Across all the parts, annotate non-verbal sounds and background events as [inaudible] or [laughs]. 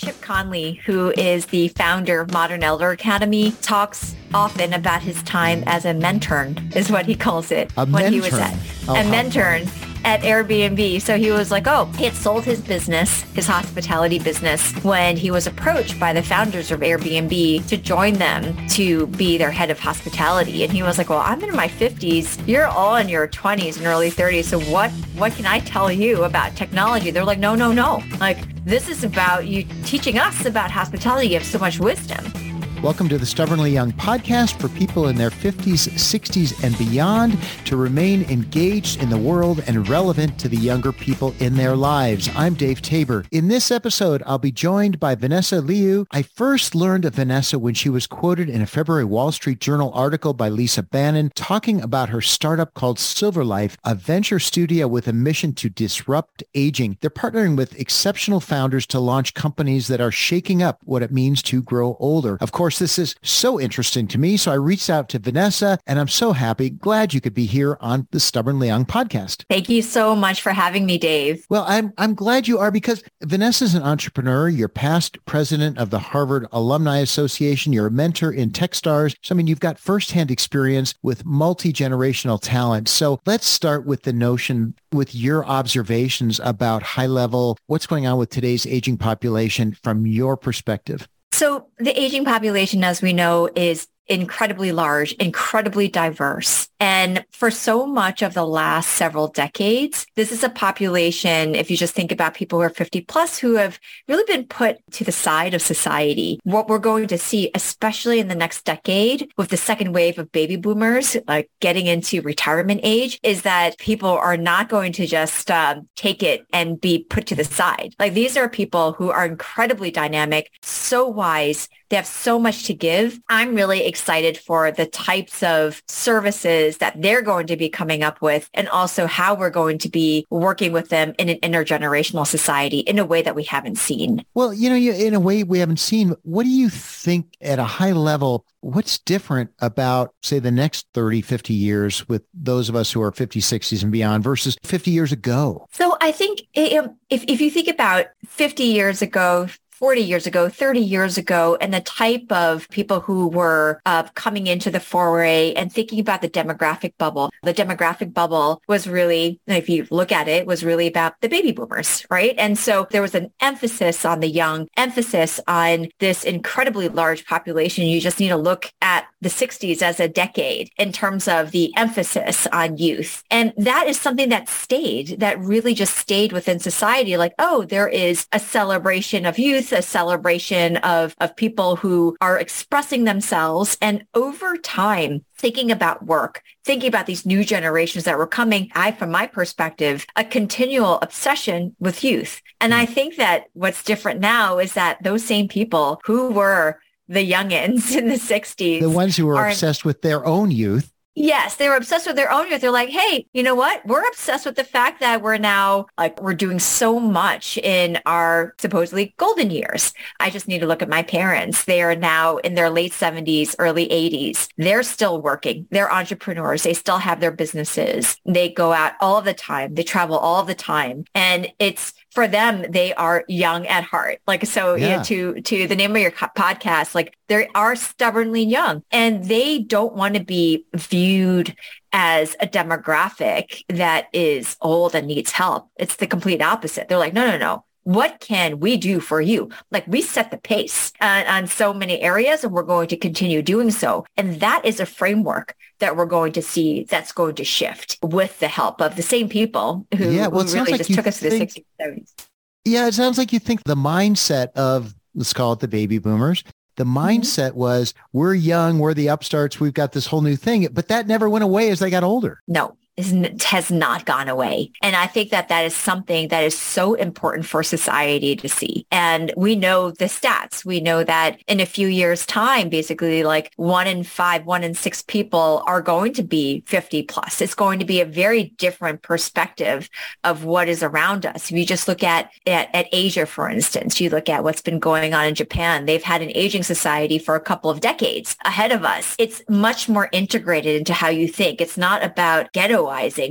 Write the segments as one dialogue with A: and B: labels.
A: Chip Conley, who is the founder of Modern Elder Academy, talks often about his time as a mentern, is what he calls it.
B: A
A: when
B: mentern.
A: he was at
B: Oh,
A: a mentor at Airbnb. So he was like, oh, he had sold his business, his hospitality business, when he was approached by the founders of Airbnb to join them to be their head of hospitality. And he was like, well, I'm in my 50s. You're all in your 20s and early 30s. So what, what can I tell you about technology? They're like, no, no, no. Like, this is about you teaching us about hospitality. You have so much wisdom.
B: Welcome to the Stubbornly Young podcast for people in their 50s, 60s, and beyond to remain engaged in the world and relevant to the younger people in their lives. I'm Dave Tabor. In this episode, I'll be joined by Vanessa Liu. I first learned of Vanessa when she was quoted in a February Wall Street Journal article by Lisa Bannon talking about her startup called Silver Life, a venture studio with a mission to disrupt aging. They're partnering with exceptional founders to launch companies that are shaking up what it means to grow older. Of course, this is so interesting to me, so I reached out to Vanessa, and I'm so happy, glad you could be here on the Stubbornly Young podcast.
A: Thank you so much for having me, Dave.
B: Well, I'm I'm glad you are because Vanessa is an entrepreneur. You're past president of the Harvard Alumni Association. You're a mentor in Techstars. So I mean, you've got firsthand experience with multi-generational talent. So let's start with the notion with your observations about high level, what's going on with today's aging population from your perspective.
A: So the aging population, as we know, is incredibly large, incredibly diverse. And for so much of the last several decades, this is a population, if you just think about people who are 50 plus, who have really been put to the side of society. What we're going to see, especially in the next decade with the second wave of baby boomers, like getting into retirement age, is that people are not going to just um, take it and be put to the side. Like these are people who are incredibly dynamic, so wise, they have so much to give. I'm really excited for the types of services that they're going to be coming up with and also how we're going to be working with them in an intergenerational society in a way that we haven't seen.
B: Well, you know, in a way we haven't seen. What do you think at a high level? What's different about, say, the next 30, 50 years with those of us who are 50, 60s and beyond versus 50 years ago?
A: So I think if, if you think about 50 years ago, 40 years ago, 30 years ago, and the type of people who were uh, coming into the foray and thinking about the demographic bubble. The demographic bubble was really, if you look at it, was really about the baby boomers, right? And so there was an emphasis on the young, emphasis on this incredibly large population. You just need to look at the 60s as a decade in terms of the emphasis on youth. And that is something that stayed, that really just stayed within society. Like, oh, there is a celebration of youth a celebration of, of people who are expressing themselves. And over time, thinking about work, thinking about these new generations that were coming, I, from my perspective, a continual obsession with youth. And I hmm. think that what's different now is that those same people who were the youngins [laughs] in the 60s.
B: The ones who were obsessed with their own youth.
A: Yes, they were obsessed with their own youth. They're like, hey, you know what? We're obsessed with the fact that we're now like we're doing so much in our supposedly golden years. I just need to look at my parents. They are now in their late 70s, early 80s. They're still working. They're entrepreneurs. They still have their businesses. They go out all the time. They travel all the time. And it's for them, they are young at heart. Like, so you
B: Yeah.
A: know, to, to the name of your podcast, like they are stubbornly young and they don't want to be viewed as a demographic that is old and needs help. It's the complete opposite. They're like, no, no, no. What can we do for you? Like we set the pace on, on so many areas and we're going to continue doing so. And that is a framework that we're going to see that's going to shift with the help of the same people who,
B: Yeah, well, it
A: who really
B: like
A: just took us to the
B: think-
A: 60s, 70s.
B: Yeah, it sounds like you think the mindset of, let's call it the baby boomers, the
A: Mm-hmm.
B: mindset was we're young, we're the upstarts, we've got this whole new thing, but that never went away as they got older.
A: No, is has not gone away. And I think that that is something that is so important for society to see. And we know the stats. We know that in a few years time, basically like one in five, one in six people are going to be 50 plus. It's going to be a very different perspective of what is around us. If you just look at, at, at Asia, for instance, you look at what's been going on in Japan. They've had an aging society for a couple of decades ahead of us. It's much more integrated into how you think. It's not about ghetto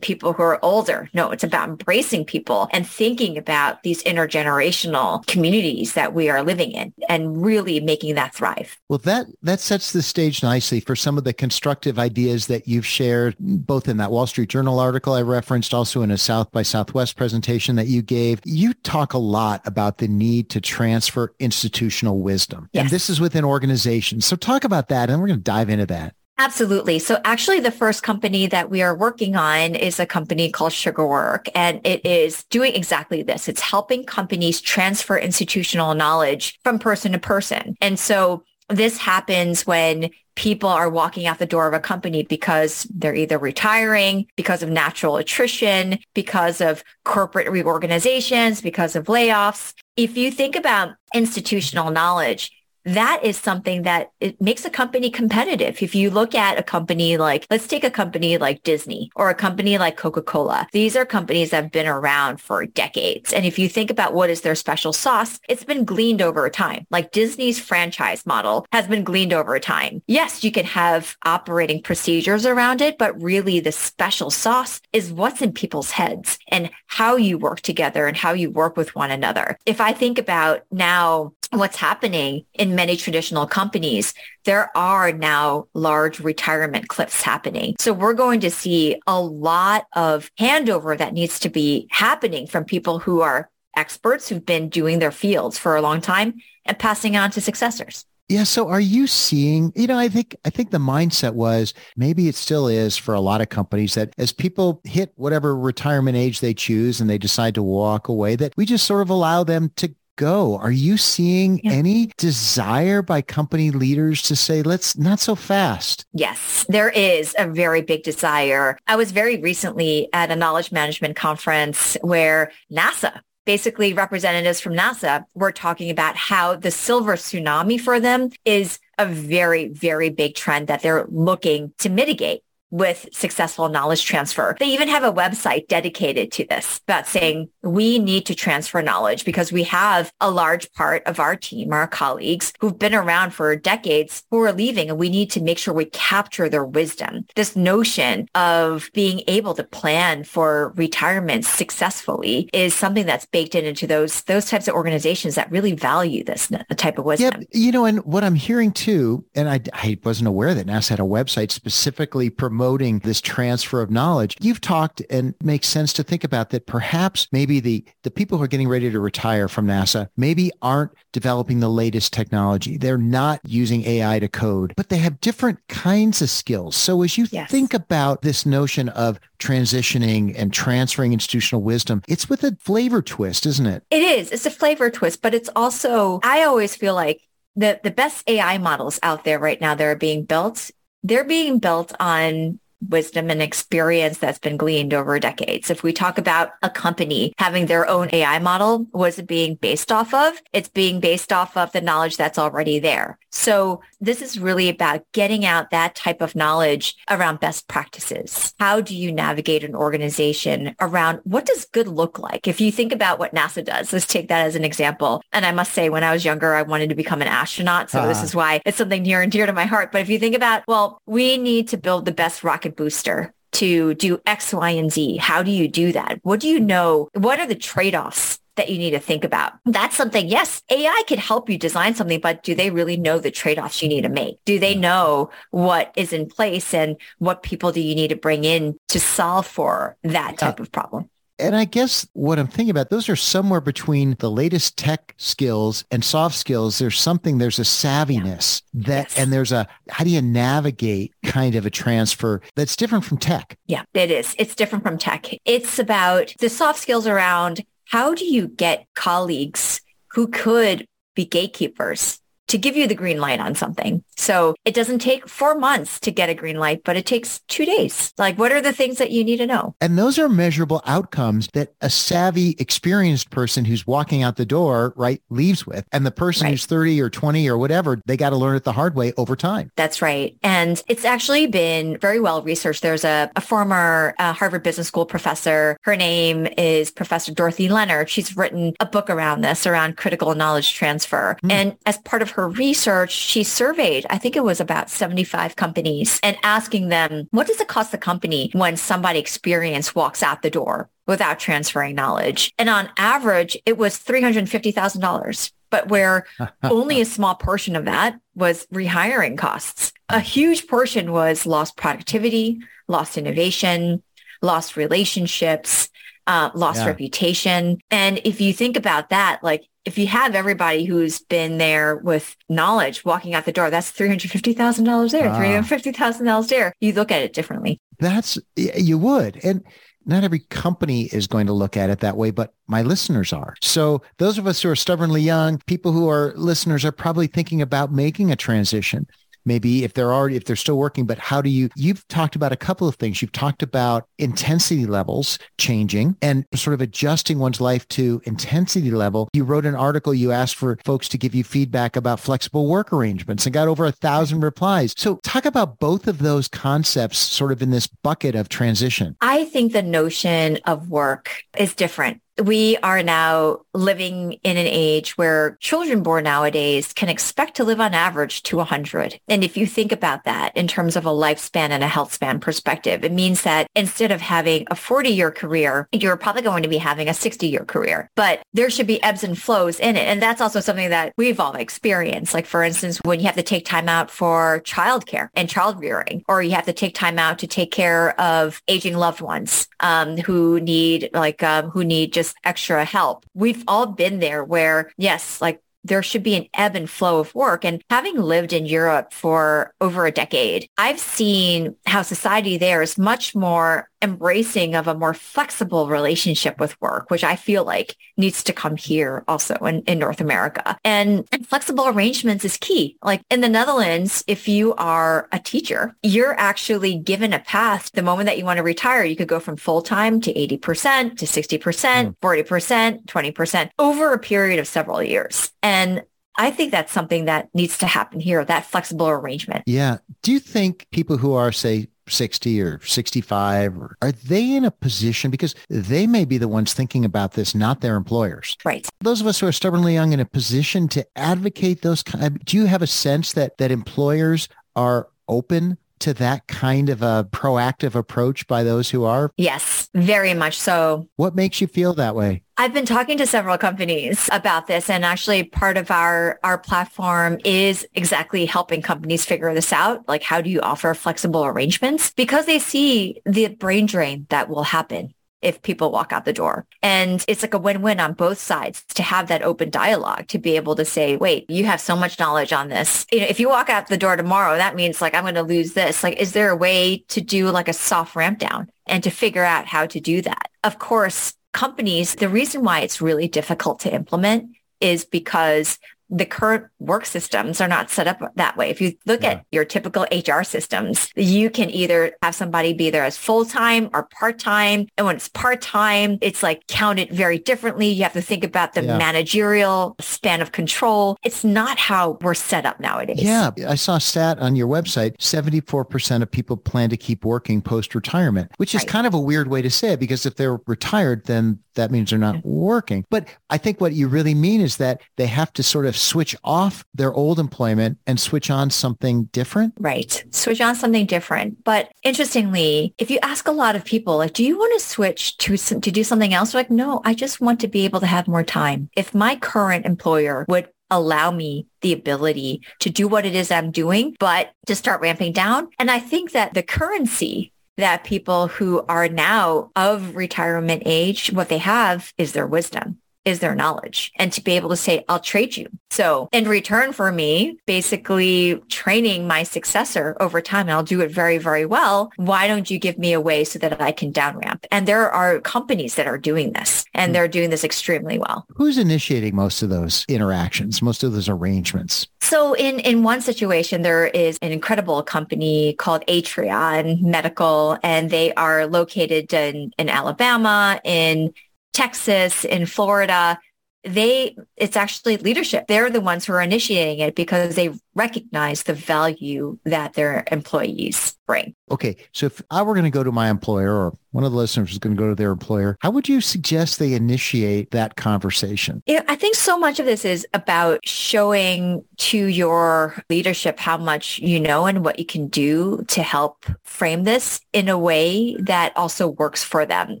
A: people who are older. No, it's about embracing people and thinking about these intergenerational communities that we are living in and really making that thrive.
B: Well, that, that sets the stage nicely for some of the constructive ideas that you've shared, both in that Wall Street Journal article I referenced, also in a South by Southwest presentation that you gave. You talk a lot about the need to transfer institutional wisdom. Yes. And this is within organizations. So talk about that and we're going to dive into that.
A: Absolutely. So actually the first company that we are working on is a company called Sugarwork and it is doing exactly this. It's helping companies transfer institutional knowledge from person to person. And so this happens when people are walking out the door of a company because they're either retiring, because of natural attrition, because of corporate reorganizations, because of layoffs. If you think about institutional knowledge, that is something that it makes a company competitive. If you look at a company like, let's take a company like Disney or a company like Coca-Cola. These are companies that have been around for decades. And if you think about what is their special sauce, it's been gleaned over time. Like Disney's franchise model has been gleaned over time. Yes, you can have operating procedures around it, but really the special sauce is what's in people's heads and how you work together and how you work with one another. If I think about now what's happening in many traditional companies, there are now large retirement cliffs happening. So we're going to see a lot of handover that needs to be happening from people who are experts who've been doing their fields for a long time and passing on to successors.
B: Yeah. So are you seeing, you know, I think, I think the mindset was maybe it still is for a lot of companies that as people hit whatever retirement age they choose and they decide to walk away, that we just sort of allow them to go. Are you seeing yeah. any desire by company leaders to say, let's not so fast?
A: Yes, there is a very big desire. I was very recently at a knowledge management conference where NASA basically representatives from NASA were talking about how the silver tsunami for them is a very, very big trend that they're looking to mitigate with successful knowledge transfer. They even have a website dedicated to this about saying we need to transfer knowledge because we have a large part of our team, our colleagues who've been around for decades who are leaving and we need to make sure we capture their wisdom. This notion of being able to plan for retirement successfully is something that's baked in into those, those types of organizations that really value this type of wisdom.
B: Yeah, you know, and what I'm hearing too, and I, I wasn't aware that NASA had a website specifically promoting promoting this transfer of knowledge. You've talked and makes sense to think about that perhaps maybe the, the people who are getting ready to retire from NASA maybe aren't developing the latest technology. They're not using AI to code, but they have different kinds of skills. So as you yes. think about this notion of transitioning and transferring institutional wisdom, it's with a flavor twist, isn't it?
A: It is. It's a flavor twist, but it's also, I always feel like the, the best AI models out there right now that are being built they're being built on wisdom and experience that's been gleaned over decades. If we talk about a company having their own AI model, was it being based off of? It's being based off of the knowledge that's already there. So this is really about getting out that type of knowledge around best practices. How do you navigate an organization around what does good look like? If you think about what NASA does, let's take that as an example. And I must say, when I was younger, I wanted to become an astronaut. So uh-huh. this is why it's something near and dear to my heart. But if you think about, well, we need to build the best rocket booster to do X, Y, and Z. How do you do that? What do you know? What are the trade-offs that you need to think about. That's something, yes, AI could help you design something, but do they really know the trade-offs you need to make? Do they know what is in place and what people do you need to bring in to solve for that type of problem?
B: And I guess what I'm thinking about, those are somewhere between the latest tech skills and soft skills. There's something, there's a savviness yeah. that, yes. and there's a, how do you navigate kind of a transfer that's different from tech?
A: Yeah, it is. It's different from tech. It's about the soft skills around how do you get colleagues who could be gatekeepers to give you the green light on something. So it doesn't take four months to get a green light, but it takes two days. Like what are the things that you need to know?
B: And those are measurable outcomes that a savvy, experienced person who's walking out the door, right, leaves with. And the person right. who's 30 or 20 or whatever, they got to learn it the hard way over time.
A: That's right. And it's actually been very well researched. There's a, a former uh, Harvard Business School professor. Her name is Professor Dorothy Leonard. She's written a book around this, around critical knowledge transfer. Mm. And as part of her her research, she surveyed, I think it was about 75 companies and asking them, what does it cost the company when somebody experienced walks out the door without transferring knowledge? And on average, it was $350,000 but where [laughs] only a small portion of that was rehiring costs. A huge portion was lost productivity, lost innovation, lost relationships, uh, lost yeah. reputation. And if you think about that, like if you have everybody who's been there with knowledge walking out the door, that's $350,000 there, ah. $350,000 there. You look at it differently.
B: That's, you would. And not every company is going to look at it that way, but my listeners are. So those of us who are stubbornly young, people who are listeners are probably thinking about making a transition maybe if they're already if they're still working but how do you you've talked about a couple of things. You've talked about intensity levels changing and sort of adjusting one's life to intensity level. You wrote an article you asked for folks to give you feedback about flexible work arrangements and got over a thousand replies. So talk about both of those concepts sort of in this bucket of transition.
A: I think the notion of work is different we are now living in an age where children born nowadays can expect to live on average to 100. And if you think about that in terms of a lifespan and a health span perspective, it means that instead of having a 40 year career, you're probably going to be having a 60 year career. But there should be ebbs and flows in it. And that's also something that we've all experienced. Like, for instance, when you have to take time out for childcare and child rearing, or you have to take time out to take care of aging loved ones um, who need like um, who need just just extra help. We've all been there where, yes, like there should be an ebb and flow of work. And having lived in Europe for over a decade, I've seen how society there is much more embracing of a more flexible relationship with work, which I feel like needs to come here also in, in North America. And, and flexible arrangements is key. Like in the Netherlands, if you are a teacher, you're actually given a path. The moment that you want to retire, you could go from full time to 80% to 60%, 40%, 20% over a period of several years. And I think that's something that needs to happen here, that flexible arrangement.
B: Yeah. Do you think people who are, say, 60 or 65 or are they in a position because they may be the ones thinking about this not their employers
A: right
B: those of us who are stubbornly young in a position to advocate those kind uh, do you have a sense that that employers are open to that kind of a proactive approach by those who are?
A: Yes, very much so.
B: What makes you feel that way?
A: I've been talking to several companies about this and actually part of our our platform is exactly helping companies figure this out. Like how do you offer flexible arrangements? Because they see the brain drain that will happen if people walk out the door. And it's like a win-win on both sides to have that open dialogue, to be able to say, wait, you have so much knowledge on this. You know, if you walk out the door tomorrow, that means like, I'm going to lose this. Like, is there a way to do like a soft ramp down and to figure out how to do that? Of course, companies, the reason why it's really difficult to implement is because the current work systems are not set up that way. If you look yeah. at your typical HR systems, you can either have somebody be there as full-time or part-time. And when it's part-time, it's like counted very differently. You have to think about the yeah. managerial span of control. It's not how we're set up nowadays.
B: Yeah. I saw a stat on your website, 74% of people plan to keep working post-retirement, which is right. kind of a weird way to say it because if they're retired, then that means they're not working. But I think what you really mean is that they have to sort of switch off their old employment and switch on something different.
A: Right. Switch on something different. But interestingly, if you ask a lot of people, like, do you want to switch to, to do something else? They're like, no, I just want to be able to have more time. If my current employer would allow me the ability to do what it is I'm doing, but to start ramping down. And I think that the currency that people who are now of retirement age, what they have is their wisdom is their knowledge and to be able to say, I'll trade you. So in return for me, basically training my successor over time, and I'll do it very, very well. Why don't you give me a way so that I can down ramp? And there are companies that are doing this and hmm. they're doing this extremely well.
B: Who's initiating most of those interactions, most of those arrangements?
A: So in, in one situation, there is an incredible company called Atrion Medical, and they are located in, in Alabama, in Texas, in Florida, they it's actually leadership. They're the ones who are initiating it because they recognize the value that their employees bring.
B: Okay. So if I were going to go to my employer or one of the listeners is going to go to their employer, how would you suggest they initiate that conversation?
A: Yeah, I think so much of this is about showing to your leadership how much you know and what you can do to help frame this in a way that also works for them.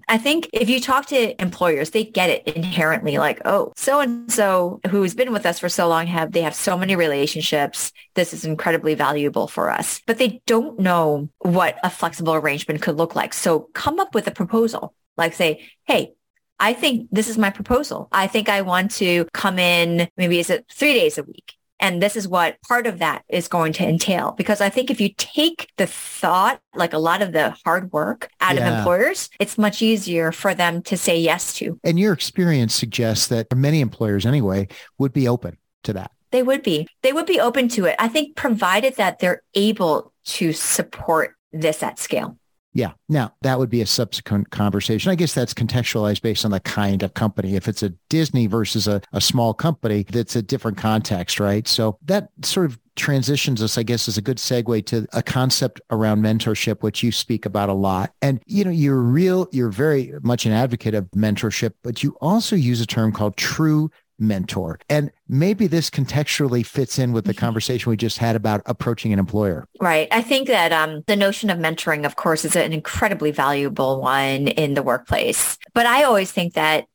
A: I think if you talk to employers, they get it inherently like, oh, so and so who's been with us for so long have they have so many relationships. This is incredibly valuable for us. But they don't know what a flexible arrangement could look like. So come up with a proposal. Like say, hey, I think this is my proposal. I think I want to come in, maybe is it three days a week? And this is what part of that is going to entail. Because I think if you take the thought, like a lot of the hard work out yeah. of employers, it's much easier for them to say yes to.
B: And your experience suggests that many employers anyway would be open to that.
A: They would be. They would be open to it. I think provided that they're able to support this at scale.
B: Yeah. Now that would be a subsequent conversation. I guess that's contextualized based on the kind of company. If it's a Disney versus a, a small company, that's a different context, right? So that sort of transitions us, I guess, is a good segue to a concept around mentorship, which you speak about a lot. And, you know, you're real, you're very much an advocate of mentorship, but you also use a term called true mentor. And maybe this contextually fits in with the mm-hmm. conversation we just had about approaching an employer.
A: Right. I think that um, the notion of mentoring, of course, is an incredibly valuable one in the workplace. But I always think that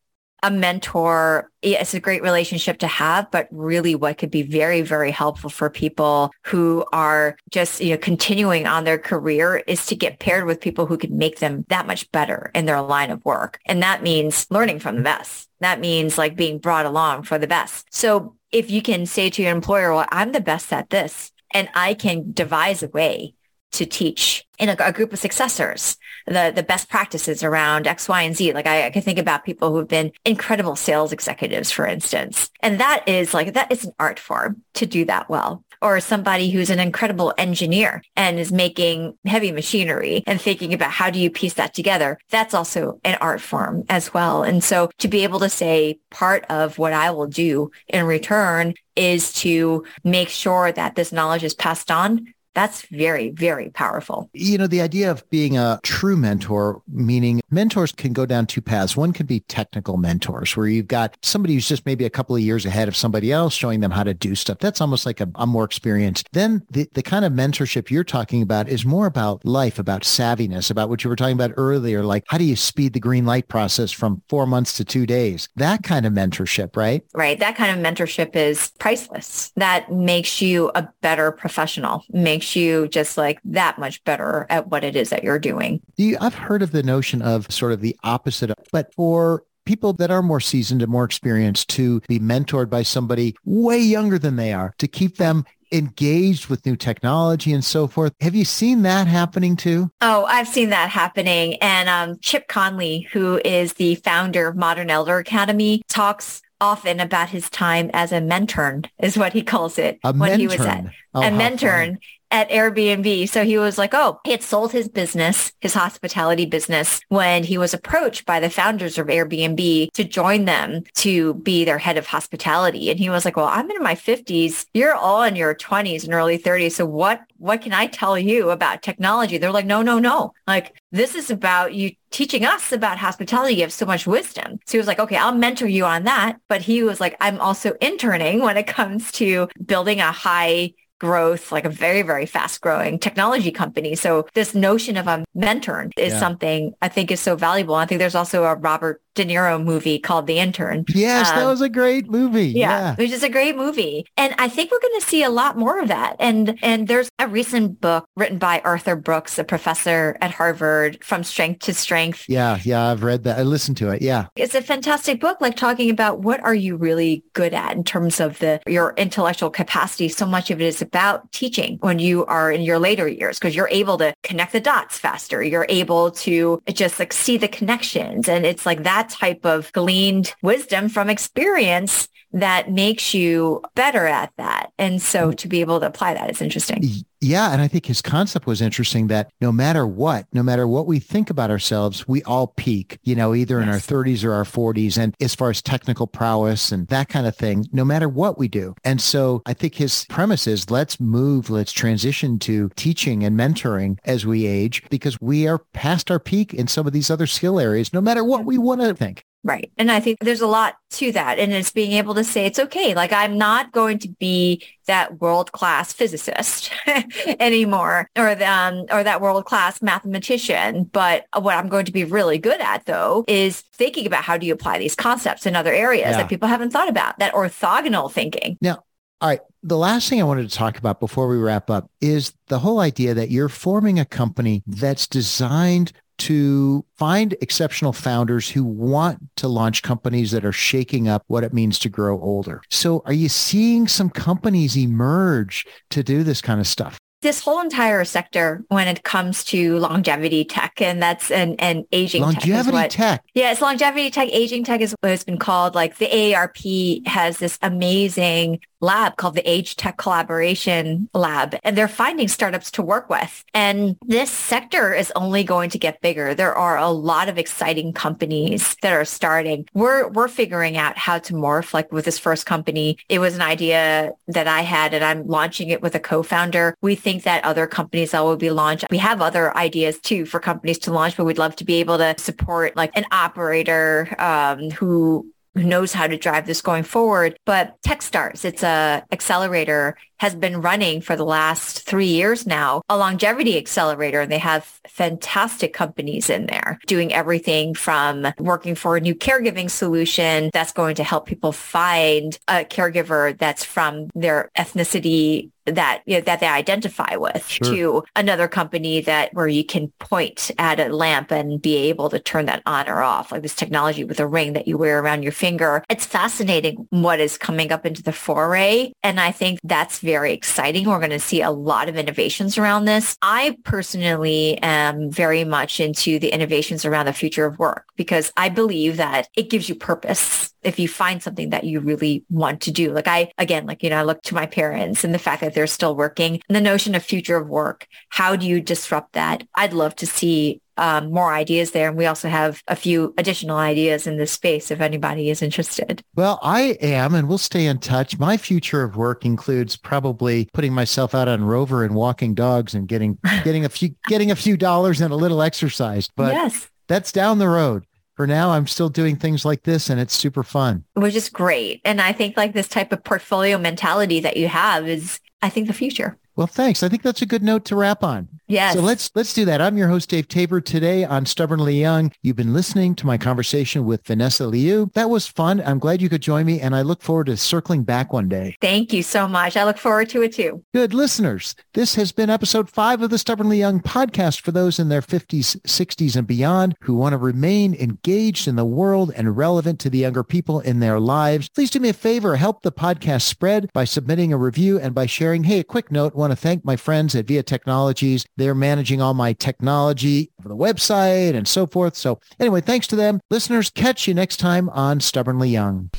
A: a mentor, it's a great relationship to have, but really what could be very, very helpful for people who are just, you know, continuing on their career is to get paired with people who can make them that much better in their line of work. And that means learning from the best. That means like being brought along for the best. So if you can say to your employer, well, I'm the best at this and I can devise a way to teach in a, a, group of successors the the best practices around X, Y, and Z. Like I, I, can think about people who've been incredible sales executives, for instance, and that is like that is an art form to do that well. Or somebody who's an incredible engineer and is making heavy machinery and thinking about how do you piece that together. That's also an art form as well. And so to be able to say part of what I will do in return is to make sure that this knowledge is passed on that's very, very powerful.
B: You know, the idea of being a true mentor, meaning mentors can go down two paths. One can be technical mentors where you've got somebody who's just maybe a couple of years ahead of somebody else showing them how to do stuff. That's almost like a, I'm more experienced. Then the, the kind of mentorship you're talking about is more about life, about savviness, about what you were talking about earlier. Like how do you speed the green light process from four months to two days? That kind of mentorship, right?
A: Right. That kind of mentorship is priceless. That makes you a better professional, makes you just like that much better at what it is that you're doing.
B: You, I've heard of the notion of sort of the opposite, but for people that are more seasoned and more experienced to be mentored by somebody way younger than they are to keep them engaged with new technology and so forth. Have you seen that happening too?
A: Oh, I've seen that happening. And um, Chip Conley, who is the founder of Modern Elder Academy, talks often about his time as a mentern is what he calls it
B: a when he was at
A: oh, a mentor at Airbnb. So he was like, oh, he had sold his business, his hospitality business, when he was approached by the founders of Airbnb to join them to be their head of hospitality. And he was like, well, I'm in my 50s. You're all in your 20s and early 30s. So what, what can I tell you about technology? They're like, no, no, no. Like, this is about you teaching us about hospitality. You have so much wisdom. So he was like, okay, I'll mentor you on that. But he was like, I'm also interning when it comes to building a high growth, like a very, very fast growing technology company. So this notion of a mentern is yeah. something I think is so valuable. I think there's also a Robert De Niro movie called The Intern.
B: Yes, um, that was a great movie.
A: Yeah, yeah, which is a great movie. And I think we're going to see a lot more of that. And and there's a recent book written by Arthur Brooks, a professor at Harvard, From Strength to Strength.
B: Yeah, yeah, I've read that. I listened to it. Yeah.
A: It's a fantastic book, like talking about what are you really good at in terms of the your intellectual capacity. So much of it is about teaching when you are in your later years because you're able to connect the dots faster. You're able to just like see the connections. And it's like that type of gleaned wisdom from experience that makes you better at that. And so mm-hmm. to be able to apply that is interesting.
B: Yeah. And I think his concept was interesting that no matter what, no matter what we think about ourselves, we all peak, you know, either in our 30s or our 40s. And as far as technical prowess and that kind of thing, no matter what we do. And so I think his premise is let's move, let's transition to teaching and mentoring as we age because we are past our peak in some of these other skill areas, no matter what we want to think.
A: Right. And I think there's a lot to that. And it's being able to say it's okay. Like I'm not going to be that world class physicist [laughs] anymore or um, or that world class mathematician. But what I'm going to be really good at though is thinking about how do you apply these concepts in other areas yeah. that people haven't thought about, that orthogonal thinking.
B: Now, all right. The last thing I wanted to talk about before we wrap up is the whole idea that you're forming a company that's designed to find exceptional founders who want to launch companies that are shaking up what it means to grow older. So are you seeing some companies emerge to do this kind of stuff?
A: This whole entire sector when it comes to longevity tech and that's and, and aging
B: longevity
A: tech,
B: tech.
A: Yeah, it's longevity tech. Aging tech is what it's been called. Like the AARP has this amazing lab called the Age Tech Collaboration Lab, and they're finding startups to work with. And this sector is only going to get bigger. There are a lot of exciting companies that are starting. We're we're figuring out how to morph. Like with this first company, it was an idea that I had, and I'm launching it with a co-founder. We think that other companies that will be launched. We have other ideas too for companies to launch, but we'd love to be able to support like an operator um, who who knows how to drive this going forward. But Techstars, it's a accelerator has been running for the last three years now, a longevity accelerator. And they have fantastic companies in there doing everything from working for a new caregiving solution that's going to help people find a caregiver that's from their ethnicity that you know, that they identify with sure. to another company that where you can point at a lamp and be able to turn that on or off like this technology with a ring that you wear around your finger it's fascinating what is coming up into the foray and i think that's very exciting. We're going to see a lot of innovations around this. I personally am very much into the innovations around the future of work because I believe that it gives you purpose if you find something that you really want to do. Like I, again, like, you know, I look to my parents and the fact that they're still working and the notion of future of work. How do you disrupt that? I'd love to see um, more ideas there. And we also have a few additional ideas in this space if anybody is interested.
B: Well, I am, and we'll stay in touch. My future of work includes probably putting myself out on Rover and walking dogs and getting [laughs] getting a few getting a few dollars and a little exercise. But yes. that's down the road for now, I'm still doing things like this and it's super fun.
A: Which is great. And I think like this type of portfolio mentality that you have is, I think, the future.
B: Well, thanks. I think that's a good note to wrap on.
A: Yes.
B: So let's let's do that. I'm your host Dave Tabor today on Stubbornly Young. You've been listening to my conversation with Vanessa Liu. That was fun. I'm glad you could join me and I look forward to circling back one day.
A: Thank you so much. I look forward to it too.
B: Good listeners. This has been episode 5 of the Stubbornly Young podcast for those in their 50s, 60s and beyond who want to remain engaged in the world and relevant to the younger people in their lives. Please do me a favor, help the podcast spread by submitting a review and by sharing. Hey, a quick note, want to thank my friends at Via Technologies they're managing all my technology for the website and so forth. So anyway, thanks to them. Listeners, catch you next time on Stubbornly Young.